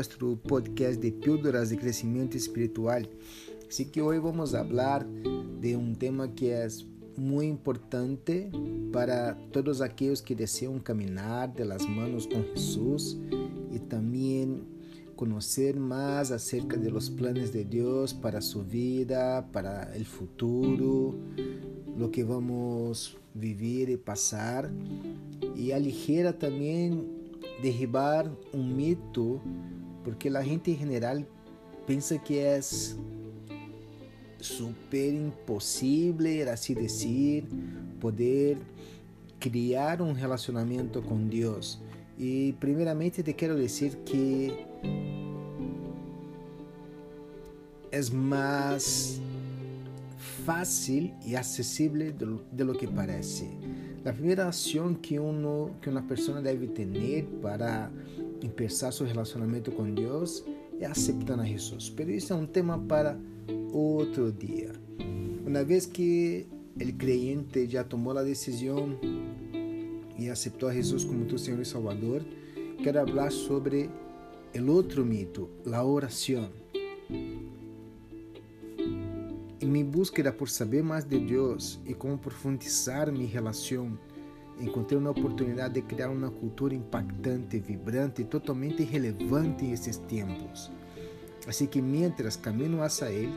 nosso podcast de Píldoras de Crescimento Espiritual. Así que hoje vamos falar de um tema que é muito importante para todos aqueles que desejam caminhar de las manos com Jesus e também conhecer mais acerca de los planos de Deus para sua vida, para o futuro, lo que vamos viver e passar e aligera também derribar um mito, porque a gente em geral pensa que é super impossível, assim dizer, poder criar um relacionamento com Deus. E primeiramente te quero dizer que é mais fácil e acessível de lo que parece. A primeira ação que, uno, que uma pessoa deve ter para começar seu relacionamento com Deus é aceitar a Jesus. Mas isso é um tema para outro dia. Uma vez que o creyente já tomou a decisão e aceitou a Jesus como tu Senhor e Salvador, quero falar sobre o outro mito, a oração. Em minha búsqueda por saber mais de Deus e como profundizar minha relação, encontrei uma oportunidade de criar uma cultura impactante, vibrante e totalmente relevante em esses tempos. Assim que, mientras caminho hacia Ele,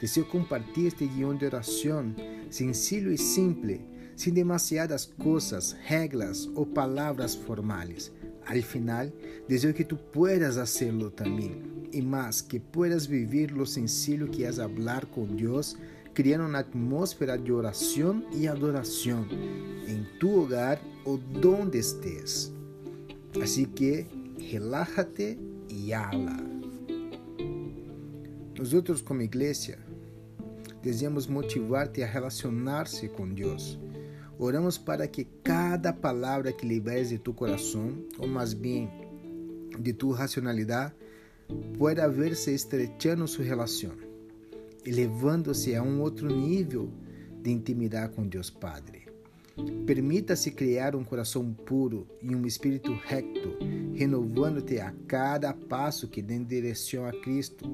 desejo compartilhar este guião de oração sencillo e simples, sem demasiadas coisas, regras ou palavras formais. Al final, desejo que tu puedas hacerlo também y más que puedas vivir lo sencillo que es hablar con Dios, creando una atmósfera de oración y adoración en tu hogar o donde estés. Así que relájate y habla. Nosotros como iglesia deseamos motivarte a relacionar-se com Deus. Oramos para que cada palavra que liberes de tu coração, ou mais bem de tu racionalidade, pueda verse estrechando sua relação, elevando-se a um outro nível de intimidade com Deus Padre. Permita-se criar um coração puro e um espírito recto, renovando-te a cada passo que dê direção a Cristo.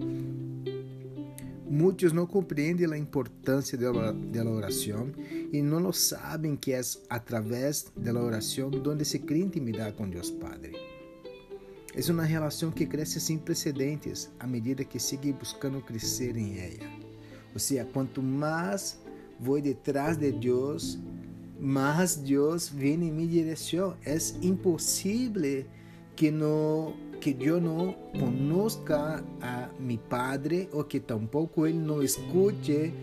Muitos não compreendem a importância da oração e não sabem que é através da oração onde se cria intimidade com Deus Padre. É uma relação que cresce sem precedentes à medida que sigue buscando crescer em ela. Ou seja, quanto mais vou detrás de Deus, mais Deus vem em minha direção. É impossível que não que eu não conozca a meu Padre ou que tampouco ele não escute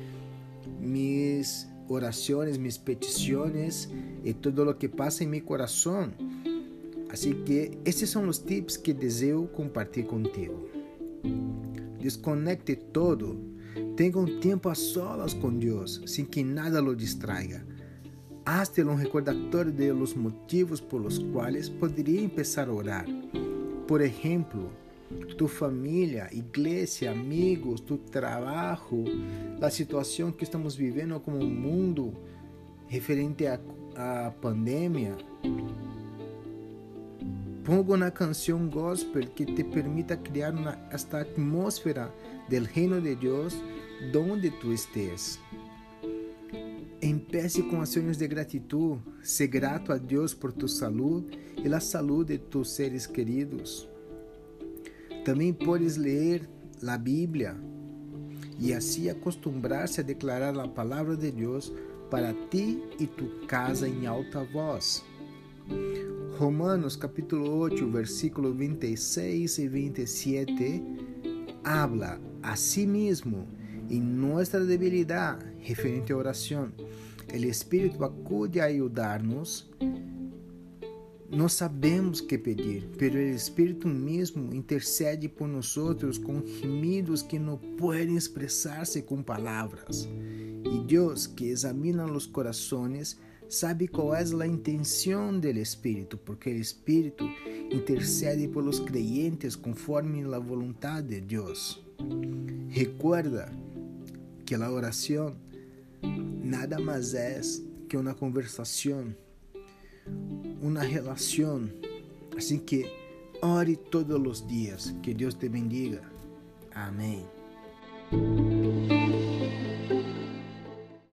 mis orações, mis petições e tudo o que passa em meu coração. Assim que esses são os tips que desejo compartilhar contigo. Desconecte todo. Tenha um tempo a solas com Deus, sem que nada lo distraiga. Hazte um recordatório de los motivos por los quais poderia começar a orar. Por exemplo, tu família, igreja, amigos, tu trabalho, a situação que estamos vivendo como mundo referente à pandemia, Pongo una canción gospel que te permita crear una, esta atmósfera del reino de Dios donde tú estés. Empece com ações de gratitud. Sé grato a Deus por tu saúde e a saúde de tus seres queridos. Também podes ler a Bíblia e assim acostumbrar-se a declarar a palavra de Deus para ti e tu casa em alta voz. Romanos capítulo 8, versículo 26 y 27 habla a sí mismo en nuestra debilidad referente a oración. El Espíritu acude a ayudarnos. Não sabemos que pedir, pero o Espírito mesmo intercede por nós com gemidos que não podem expressar-se com palavras. E Deus, que examina os corações, sabe qual é a intenção do Espírito, porque o Espírito intercede por los creyentes conforme a vontade de Deus. Recuerda que a oração nada mais é que uma conversação, uma relação. Assim que Ore todos os dias. Que Deus te bendiga. Amém.